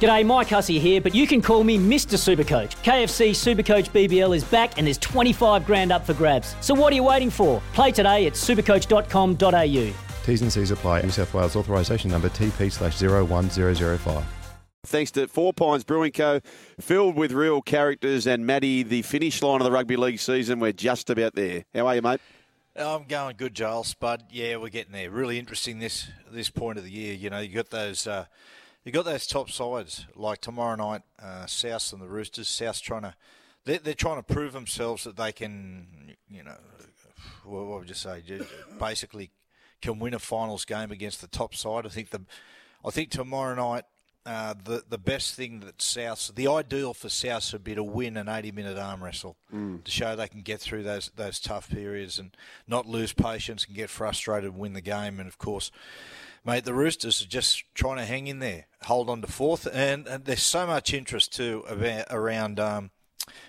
G'day, Mike Hussey here, but you can call me Mr. Supercoach. KFC Supercoach BBL is back and there's 25 grand up for grabs. So what are you waiting for? Play today at supercoach.com.au. T's and C's apply. New South Wales authorisation number TP slash 01005. Thanks to Four Pines Brewing Co., filled with real characters. And Matty, the finish line of the rugby league season, we're just about there. How are you, mate? I'm going good, Joel Spud. Yeah, we're getting there. Really interesting this this point of the year. You know, you got those uh, you got those top sides like tomorrow night, uh, South and the Roosters. South trying to they're, they're trying to prove themselves that they can, you know, what would you say? Basically, can win a finals game against the top side. I think the I think tomorrow night uh, the the best thing that South, the ideal for South would be to win an 80 minute arm wrestle Mm. to show they can get through those those tough periods and not lose patience and get frustrated and win the game. And of course, mate, the Roosters are just trying to hang in there, hold on to fourth, and, and there's so much interest too about around. Um,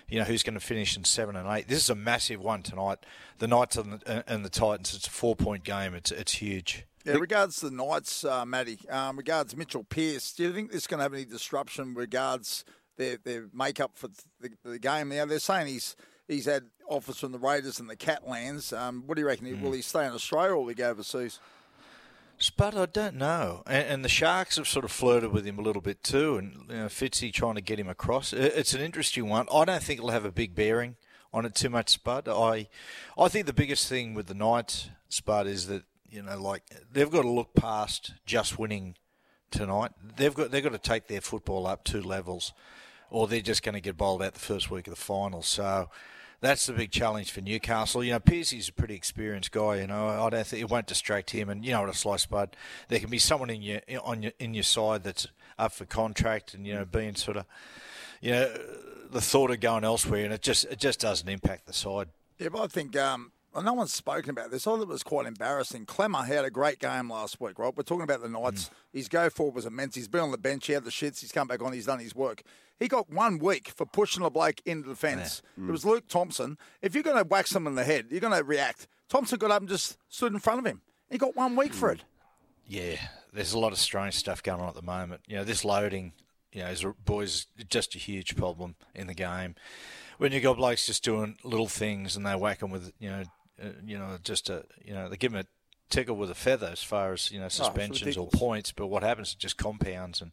you know who's going to finish in seven and eight. This is a massive one tonight. The Knights and the, and the Titans. It's a four point game. It's it's huge. Yeah, regards to the Knights, uh, Matty, um, regards Mitchell Pearce, do you think this is going to have any disruption regards their, their makeup for the, the game? Now, they're saying he's he's had offers from the Raiders and the Catalans. Um, what do you reckon? Hmm. Will he stay in Australia or will he go overseas? Spud, I don't know. And, and the Sharks have sort of flirted with him a little bit too, and you know, Fitzy trying to get him across. It's an interesting one. I don't think it'll have a big bearing on it too much, Spud. I, I think the biggest thing with the Knights, Spud, is that you know, like they've got to look past just winning tonight. They've got they've got to take their football up two levels, or they're just going to get bowled out the first week of the final. So. That's the big challenge for Newcastle. You know, Pearcey's a pretty experienced guy. You know, I don't think it won't distract him. And you know what it's like, Spud. There can be someone in your on your in your side that's up for contract, and you know, being sort of, you know, the thought of going elsewhere, and it just it just doesn't impact the side. Yeah, but I think um, well, no one's spoken about this. I thought it was quite embarrassing. Klemmer had a great game last week, right? We're talking about the Knights. Mm. His go forward was immense. He's been on the bench. He had the shits. He's come back on. He's done his work. He got one week for pushing a bloke into the fence. It mm. was Luke Thompson. If you're going to whack someone in the head, you're going to react. Thompson got up and just stood in front of him. He got one week for mm. it. Yeah, there's a lot of strange stuff going on at the moment. You know, this loading, you know, is boys just a huge problem in the game. When you got blokes just doing little things and they whack them with, you know, you know, just a, you know, they give them a tickle with a feather as far as you know suspensions or points. But what happens? It just compounds, and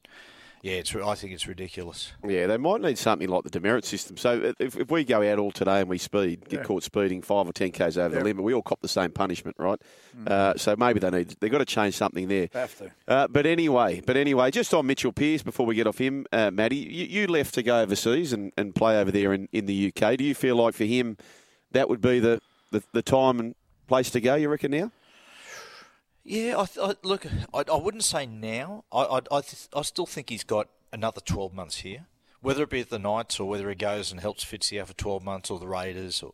yeah, it's. I think it's ridiculous. Yeah, they might need something like the demerit system. So if, if we go out all today and we speed, get caught speeding five or ten k's over the limit, we all cop the same punishment, right? Uh, so maybe they need they've got to change something there. Have to. Uh, but anyway, but anyway, just on Mitchell Pearce before we get off him, uh, Matty, you, you left to go overseas and, and play over there in, in the UK. Do you feel like for him that would be the, the, the time and place to go? You reckon now? Yeah, I, th- I look. I, I wouldn't say now. I I, I, th- I still think he's got another twelve months here, whether it be at the Knights or whether he goes and helps Fitzy out for twelve months or the Raiders. Or,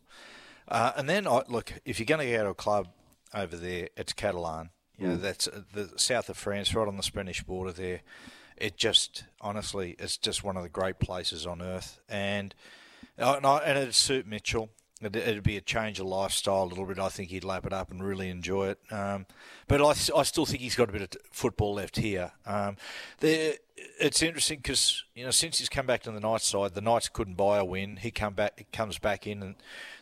uh, and then I look if you're going to go to a club over there, it's Catalan. You know, that's uh, the south of France, right on the Spanish border there. It just honestly, it's just one of the great places on earth, and uh, and, I, and it'd suit Mitchell. It'd, be a change of lifestyle a little bit. I think he'd lap it up and really enjoy it. Um, but I, I still think he's got a bit of football left here. Um, there, it's interesting because you know since he's come back to the Knights side, the Knights couldn't buy a win. He come back, comes back in, and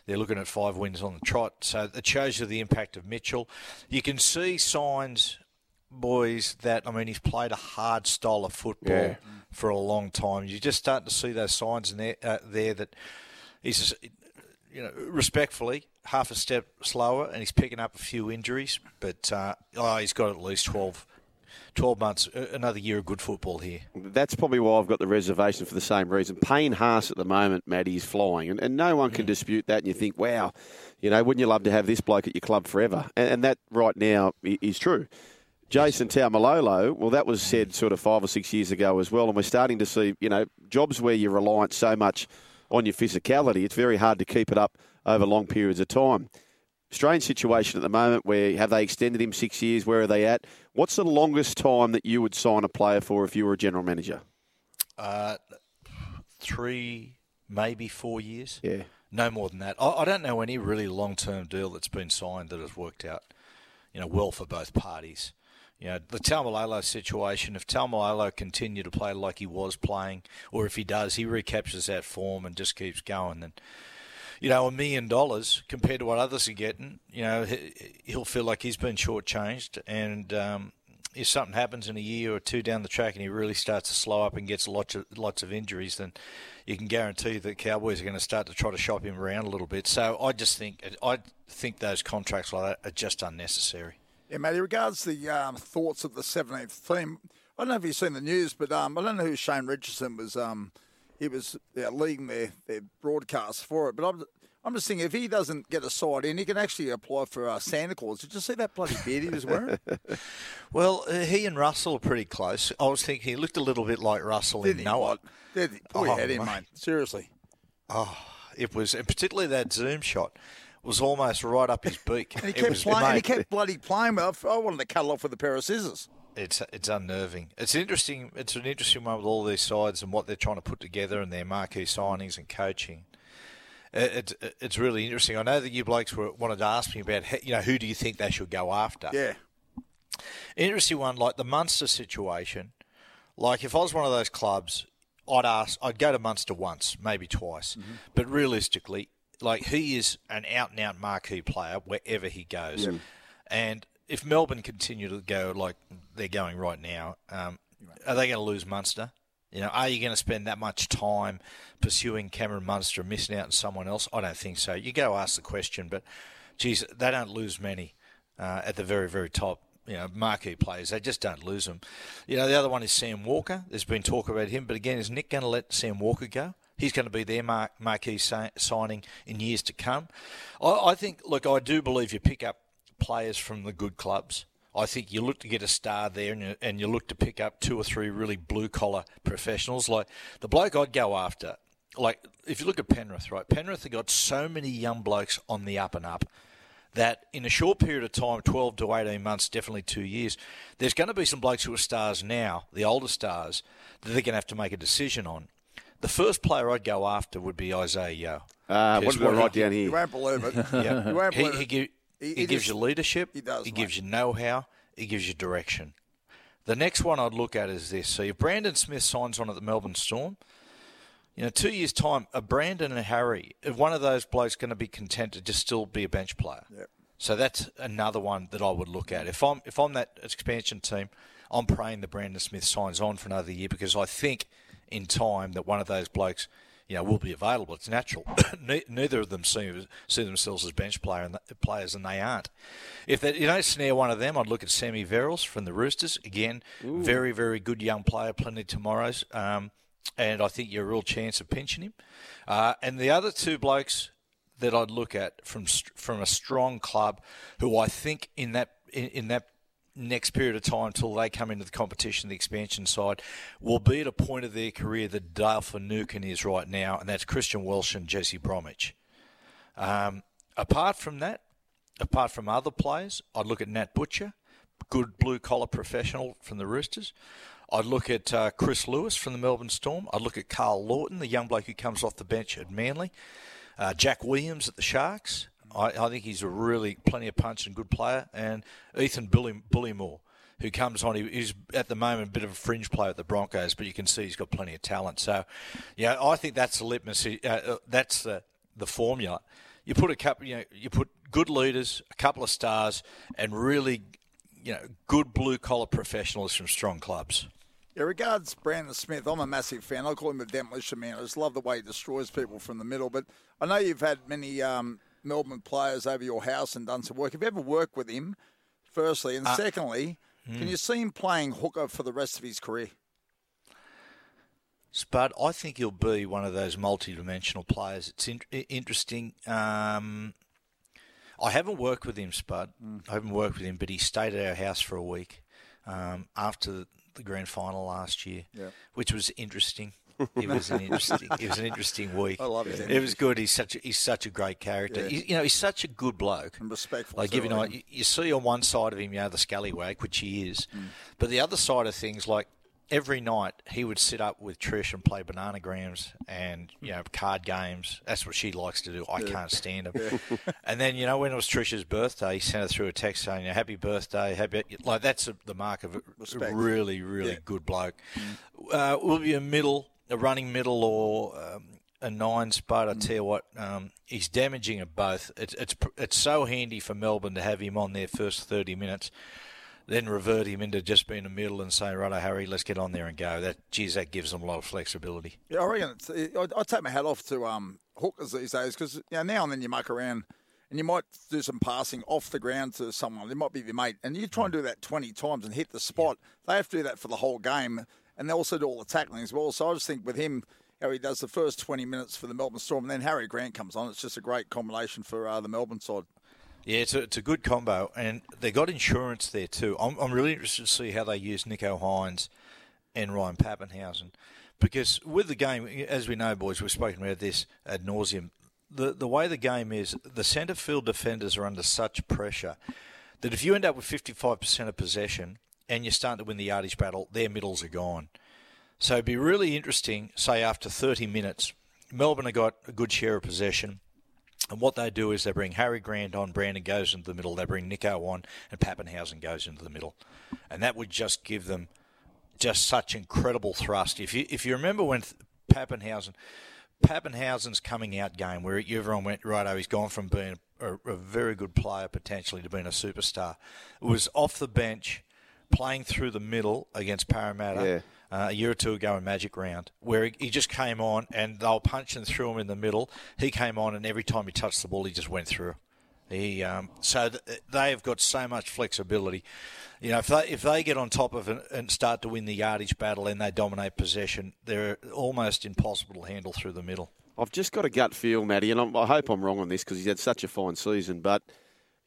they're looking at five wins on the trot. So it shows you the impact of Mitchell. You can see signs, boys, that I mean he's played a hard style of football Yeah. for a long time. You're just start to see those signs in there, uh, there that he's you know, respectfully, half a step slower, and he's picking up a few injuries. But uh, oh, he's got at least 12, 12 months, uh, another year of good football here. That's probably why I've got the reservation for the same reason. Payne Haas at the moment, Matty, is flying, and, and no one can dispute that. And you think, wow, you know, wouldn't you love to have this bloke at your club forever? And, and that right now is true. Jason Taumalolo, well, that was said sort of five or six years ago as well, and we're starting to see, you know, jobs where you're reliant so much on your physicality, it's very hard to keep it up over long periods of time. Strange situation at the moment where have they extended him six years? Where are they at? What's the longest time that you would sign a player for if you were a general manager? Uh, three, maybe four years. Yeah. No more than that. I, I don't know any really long-term deal that's been signed that has worked out, you know, well for both parties. You know, the Taumalolo situation, if Taumalolo continue to play like he was playing, or if he does, he recaptures that form and just keeps going, then, you know, a million dollars compared to what others are getting, you know, he'll feel like he's been shortchanged. And um, if something happens in a year or two down the track and he really starts to slow up and gets lots of, lots of injuries, then you can guarantee that Cowboys are going to start to try to shop him around a little bit. So I just think I think those contracts like that are just unnecessary. Yeah, Matty, regards the um, thoughts of the 17th team, I don't know if you've seen the news, but um, I don't know who Shane Richardson was. Um, he was yeah, leading their, their broadcast for it. But I'm, I'm just thinking, if he doesn't get a side in, he can actually apply for uh, Santa Claus. Did you see that bloody beard he was wearing? well, uh, he and Russell are pretty close. I was thinking he looked a little bit like Russell Did in Noah. Did he? Boy, oh, had him, mate. Seriously. Oh, it was, and particularly that zoom shot was almost right up his beak. and he kept playing. And he kept bloody playing. I wanted to cut it off with a pair of scissors. It's it's unnerving. It's interesting. It's an interesting one with all these sides and what they're trying to put together and their marquee signings and coaching. It's it, it's really interesting. I know that you blokes were, wanted to ask me about you know who do you think they should go after? Yeah. Interesting one like the Munster situation. Like if I was one of those clubs, I'd ask. I'd go to Munster once, maybe twice, mm-hmm. but realistically, like he is an out and out marquee player wherever he goes. Yeah. And if Melbourne continue to go like they're going right now, um, are they going to lose Munster? You know, are you going to spend that much time pursuing Cameron Munster and missing out on someone else? I don't think so. You go ask the question, but geez, they don't lose many uh, at the very, very top. You know, marquee players, they just don't lose them. You know, the other one is Sam Walker. There's been talk about him, but again, is Nick going to let Sam Walker go? He's going to be their mar- marquee sa- signing in years to come. I, I think, look, I do believe you pick up players from the good clubs. I think you look to get a star there and you, and you look to pick up two or three really blue collar professionals. Like the bloke I'd go after, like if you look at Penrith, right? Penrith have got so many young blokes on the up and up that in a short period of time, 12 to 18 months, definitely two years, there's going to be some blokes who are stars now, the older stars, that they're going to have to make a decision on. The first player I'd go after would be Isaiah Yeo. Uh, what did I write down here? You won't believe it. yeah. You won't believe he, he, give, he, he gives you leadership. He does. He mate. gives you know-how. He gives you direction. The next one I'd look at is this. So if Brandon Smith signs on at the Melbourne Storm, you know, two years' time, a Brandon and a Harry, if one of those blokes going to be content to just still be a bench player. Yep. So that's another one that I would look at. If I'm if I'm that expansion team, I'm praying that Brandon Smith signs on for another year because I think in time that one of those blokes – you know, will be available. It's natural. Neither of them see, see themselves as bench player and players, and they aren't. If they, you don't snare one of them, I'd look at Sammy Verrills from the Roosters. Again, Ooh. very, very good young player, plenty of tomorrows. Um, and I think you're a real chance of pinching him. Uh, and the other two blokes that I'd look at from from a strong club, who I think in that in, in that next period of time till they come into the competition, the expansion side, will be at a point of their career that Dale Finucane is right now, and that's Christian Welch and Jesse Bromwich. Um, apart from that, apart from other players, I'd look at Nat Butcher, good blue collar professional from the Roosters. I'd look at uh, Chris Lewis from the Melbourne Storm. I'd look at Karl Lawton, the young bloke who comes off the bench at Manly. Uh, Jack Williams at the Sharks. I, I, think he's a really plenty of punch and good player. And Ethan Bully, Bullemor, who comes on, he, he's at the moment a bit of a fringe player at the Broncos, but you can see he's got plenty of talent. So, yeah, I think that's the litmus. Uh, uh, that's the the formula. You put a couple, you know, you put good leaders, a couple of stars, and really, you know, good blue collar professionals from strong clubs. Yeah, regards Brandon Smith. I'm a massive fan. I call him the demolition man. I just love the way he destroys people from the middle. But I know you've had many um, Melbourne players over your house and done some work. Have you ever worked with him, firstly? And uh, secondly, hmm. can you see him playing hooker for the rest of his career? Spud, I think he'll be one of those multi-dimensional players. It's in- interesting. Um, I haven't worked with him, Spud. Mm. I haven't worked with him, but he stayed at our house for a week. um, after the grand final last year, Yeah. which was interesting. It was an interesting. It was an interesting week. I love his It was good. He's such. A, he's such a great character. Yeah. He- you know, he's such a good bloke. And respectful. Like too, you know, I think. you, you see on one side of him, you know, the scallywag, which he is, but the other side of things, like every night, he would sit up with Trish and play bananagrams and you know card games. That's what she likes to do. I can't stand them. and then you know, when it was Trish's birthday, he sent her through a text saying, "Happy birthday, happy." Like that's a, the mark of a Respect. really, really Yeah. good bloke. Uh, will be a middle, a running middle, or um, a nine spot. I tell you what, um, he's damaging at both. It's, it's it's so handy for Melbourne to have him on their first thirty minutes, then revert him into just being a middle and say, "Right, Harry, let's get on there and go." That geez, that gives them a lot of flexibility. Yeah, I reckon. It's, I, I take my hat off to um, hookers these days because you know, now and then you muck around and you might do some passing off the ground to someone. It might be your mate, and you try and do that twenty times and hit the spot. They have to do that for the whole game, and they also do all the tackling as well. So I just think with him. How he does the first 20 minutes for the Melbourne Storm, and then Harry Grant comes on. It's just a great combination for uh, the Melbourne side. Yeah, it's a, it's a good combo, and they got insurance there too. I'm, I'm really interested to see how they use Nicho Hynes and Ryan Papenhuyzen, because with the game, as we know, boys, we've spoken about this ad nauseum. The the way the game is, the centre field defenders are under such pressure that if you end up with 55% of possession and you're starting to win the yardage battle, their middles are gone. So it'd be really interesting, say after 30 minutes, Melbourne have got a good share of possession. And what they do is they bring Harry Grant on, Brandon goes into the middle, they bring Nicho on, and Papenhuyzen goes into the middle. And that would just give them just such incredible thrust. If you if you remember when Papenhuyzen Papenhuyzen's coming out game where everyone went, right, oh, he's gone from being a, a very good player potentially to being a superstar. It was off the bench, playing through the middle against Parramatta Yeah. uh, a year or two ago in Magic Round, where he, he just came on and they were punching through him in the middle. He came on, and every time he touched the ball, he just went through. He um, so th- they have got so much flexibility. You know, if they if they get on top of it and start to win the yardage battle and they dominate possession, they're almost impossible to handle through the middle. I've just got a gut feel, Matty, and I'm, I hope I'm wrong on this because he's had such a fine season, but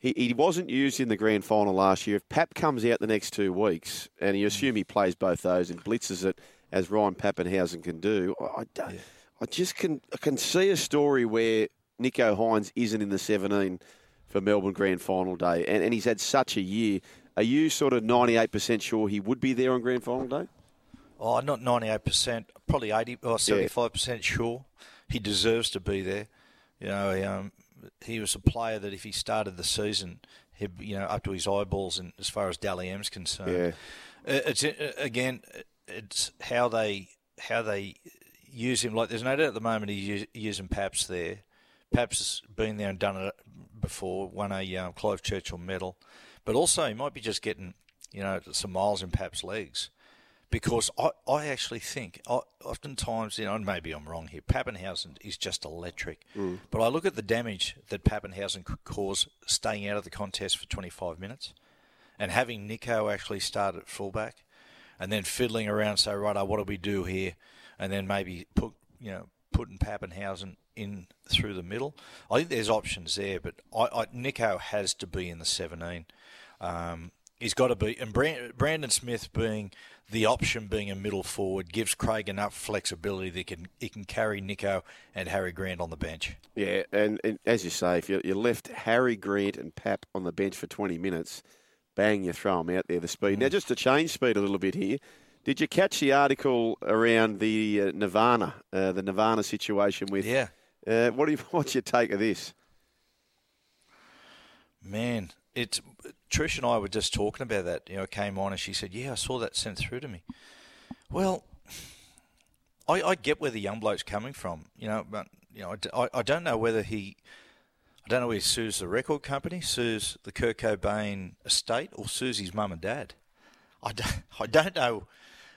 he, he wasn't used in the grand final last year. If Pap comes out the next two weeks, and you assume he plays both those and blitzes it as Ryan Papenhuyzen can do, I, don't, I just can I can see a story where Nicho Hynes isn't in the 17 for Melbourne grand final day, and, and he's had such a year. Are you sort of 98% sure he would be there on grand final day? Oh, not ninety eight percent, probably eighty or seventy five percent sure. He deserves to be there. You know, he, um, he was a player that if he started the season, he'd you know up to his eyeballs, and as far as Dally M's concerned, Uh, it's uh, again, it's how they how they use him. Like there's no doubt at the moment he's using Paps there. Paps has been there and done it before, won a um, Clive Churchill medal, but also he might be just getting you know some miles in Paps' legs because I, I actually think I, oftentimes you know and maybe I'm wrong here. Papenhuyzen is just electric, but I look at the damage that Papenhuyzen could cause staying out of the contest for 25 minutes, and having Nicho actually start at fullback, and then fiddling around. So right, what do we do here? And then maybe put you know putting Papenhuyzen in through the middle. I think there's options there, but I, I, Nicho has to be in the 17. Um, he's got to be, and Brand, Brandon Smith being the option, being a middle forward, gives Craig enough flexibility that he can he can carry Nicho and Harry Grant on the bench. Yeah, and, and as you say, if you, you left Harry Grant and Pap on the bench for 20 minutes, bang, you throw them out there, the speed. Now, just to change speed a little bit here, did you catch the article around the uh, Nirvana, uh, the Nirvana situation with? Yeah. Uh, what do you, what's your take of this? Man, it's Trish and I were just talking about that. You know, came on and she said, "Yeah, I saw that sent through to me." Well, I, I get where the young bloke's coming from. You know, but you know, I, I don't know whether he, I don't know whether he sues the record company, sues the Kurt Cobain estate, or sues his mum and dad. I don't, I don't know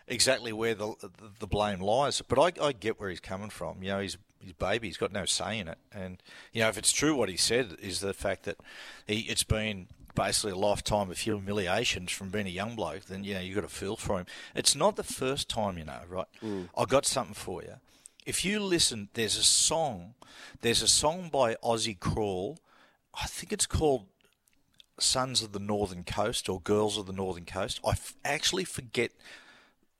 exactly where the the, the blame lies, but I, I get where he's coming from. You know, he's his baby. He's got no say in it. And you know, if it's true what he said is the fact that he, it's been basically a lifetime of humiliations from being a young bloke, then you know you got to feel for him. It's not the first time, you know, right? Mm. I got something for you. If you listen, there's a song. There's a song by Aussie Crawl. I think it's called Sons of the Northern Coast or Girls of the Northern Coast. I f- actually forget.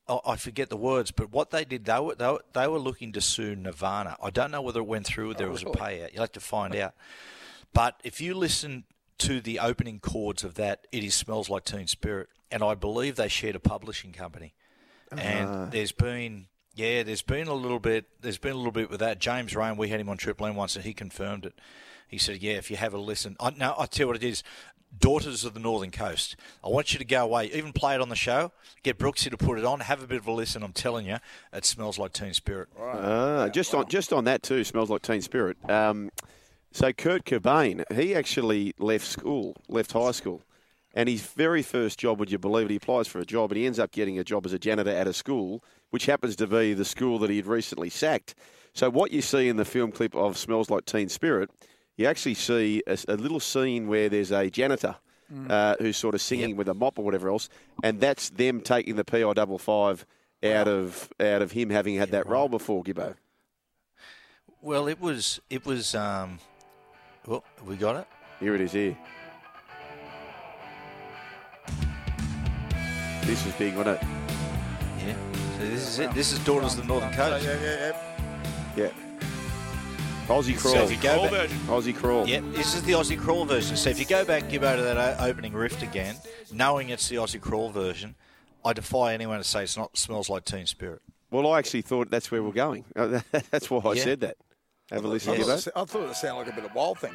I I forget the words, but what they did, they were, they were they were looking to sue Nirvana. I don't know whether it went through. There oh, was a payout. You'll have to find out. But if you listen to the opening chords of that, it is smells like Teen Spirit, and I believe they shared a publishing company. And uh-huh. there's been yeah, there's been a little bit. There's been a little bit with that. James Reyne, we had him on Triple M once, and he confirmed it. He said, "Yeah, if you have a listen, I, no, I tell you what it is." Daughters of the Northern Coast. I want you to go away, even play it on the show. Get Brooksy to put it on. Have a bit of a listen. I'm telling you, it smells like Teen Spirit. Ah, just on just on that too, smells like Teen Spirit. Um, so Kurt Cobain, he actually left school, left high school, and his very first job, would you believe it, he applies for a job and he ends up getting a job as a janitor at a school, which happens to be the school that he had recently sacked. So what you see in the film clip of Smells Like Teen Spirit, you actually see a, a little scene where there's a janitor. Uh, who's sort of singing with a mop or whatever else, and that's them taking the PI double five out of out of him having had that role before, Gibbo. Well, it was it was. Um, well, we got it. Here it is here. This was big, wasn't it? Yeah. So this is it. This is Daughters of the Northern Coast. Yeah, yeah, yeah. Yeah. Aussie So crawl. if you go back, Aussie crawl. yeah, this is the Aussie crawl version. So if you go back, give over to that opening rift again, knowing it's the Aussie crawl version, I defy anyone to say it's not smells like Teen Spirit. Well, I actually thought that's where we're going. That's why I Yeah. said that. Have a listen, I thought, Gibbo. I thought it sounded like a bit of a wild thing.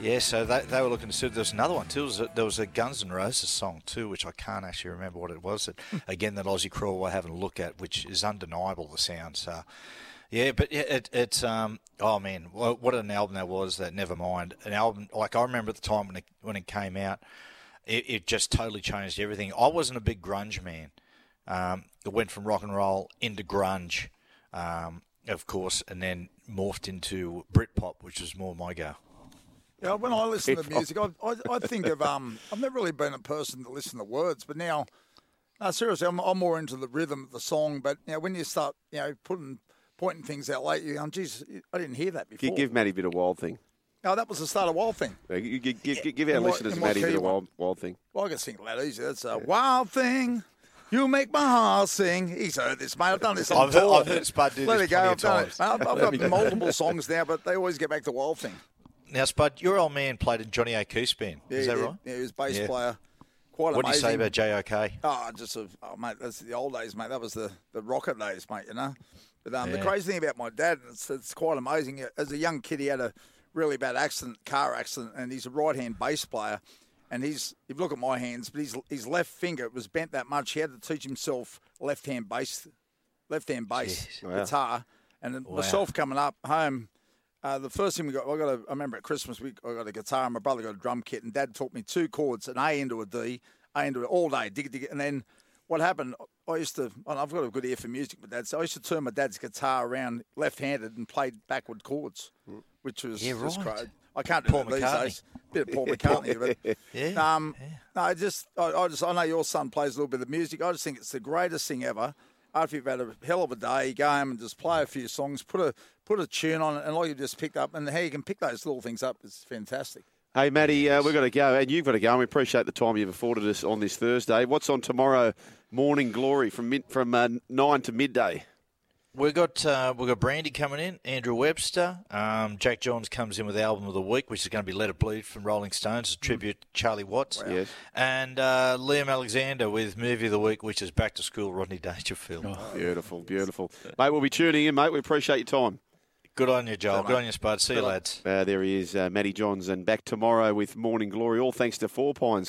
Yeah, so they, they were looking to sue. There was another one too. There was, a, there was a Guns N' Roses song too, which I can't actually remember what it was. That again, that Aussie crawl we're having a look at, which is undeniable the sound. So, yeah, but it, it's um, oh man, what, what an album that was. That never mind, an album like I remember at the time when it when it came out, it, it just totally changed everything. I wasn't a big grunge man. Um, it went from rock and roll into grunge, um, of course, and then morphed into Britpop, which was more my go. Yeah, when I listen to music, I, I, I think of um, I've never really been a person to listen to words, but now, no, seriously, I'm, I'm more into the rhythm of the song. But you know, when you start, you know, putting pointing things out late, you're going, geez, I didn't hear that before. Give, give Matty a bit of wild thing. no, that was the start of Wild Thing. You- you- Give, give, give our In listeners in Matty a key bit of want? wild, wild thing. Well, I can sing it that easy. That's a wild thing. You make my heart sing. He's heard this, mate. I've done this on I've heard- tour. I've heard Spud do Let this it go. plenty I've done times. it. I've, I've got multiple songs now, but they always get back to Wild Thing. Now, Spud, your old man played in Johnny O'Keefe's band. Yeah, is that did. right? Yeah, he was bass Yeah. player. Quite What do you say about JOK? Oh, just a, oh, mate, that's the old days, mate. That was the, the rocket days, mate. You know. But um, the crazy thing about my dad, it's, it's quite amazing. As a young kid, he had a really bad accident, car accident, and he's a right-hand bass player. And he's, if you look at my hands, but his his left finger was bent that much. He had to teach himself left-hand bass, left-hand bass Jeez. Wow. guitar. And then myself coming up home, uh, the first thing we got, I got. A, I remember at Christmas we I got a guitar, and my brother got a drum kit, and Dad taught me two chords, an A into a D, A into it all day, dig dig. And then what happened? I used to. and I've got a good ear for music, but Dad. So I used to turn my dad's guitar around left-handed and played backward chords, which was Yeah, right. crazy. I can't do Paul it these days. Bit of Paul McCartney, but Yeah, um, no, I just, I, I just, I know your son plays a little bit of music. I just think it's the greatest thing ever. After you've had a hell of a day, go home and just play a few songs, put a put a tune on it, and all you just picked up, and how you can pick those little things up is fantastic. Hey, Matty, uh, we've got to go, and you've got to go, and we appreciate the time you've afforded us on this Thursday. What's on tomorrow morning glory from from uh, 9 to midday? We've got uh, we've got Brandy coming in, Andrew Webster. Um, Jack Johns comes in with album of the week, which is going to be "Let It Bleed" from Rolling Stones, a tribute to Charlie Watts. Yes. And uh, Liam Alexander with movie of the week, which is Back to School, Rodney Dangerfield. Beautiful, beautiful. Mate, we'll be tuning in, mate. We appreciate your time. Good on you, Joel. Good on you, Spud. See you, lads. Uh, there he is, uh, Matty Johns, and back tomorrow with Morning Glory, all thanks to Four Pines.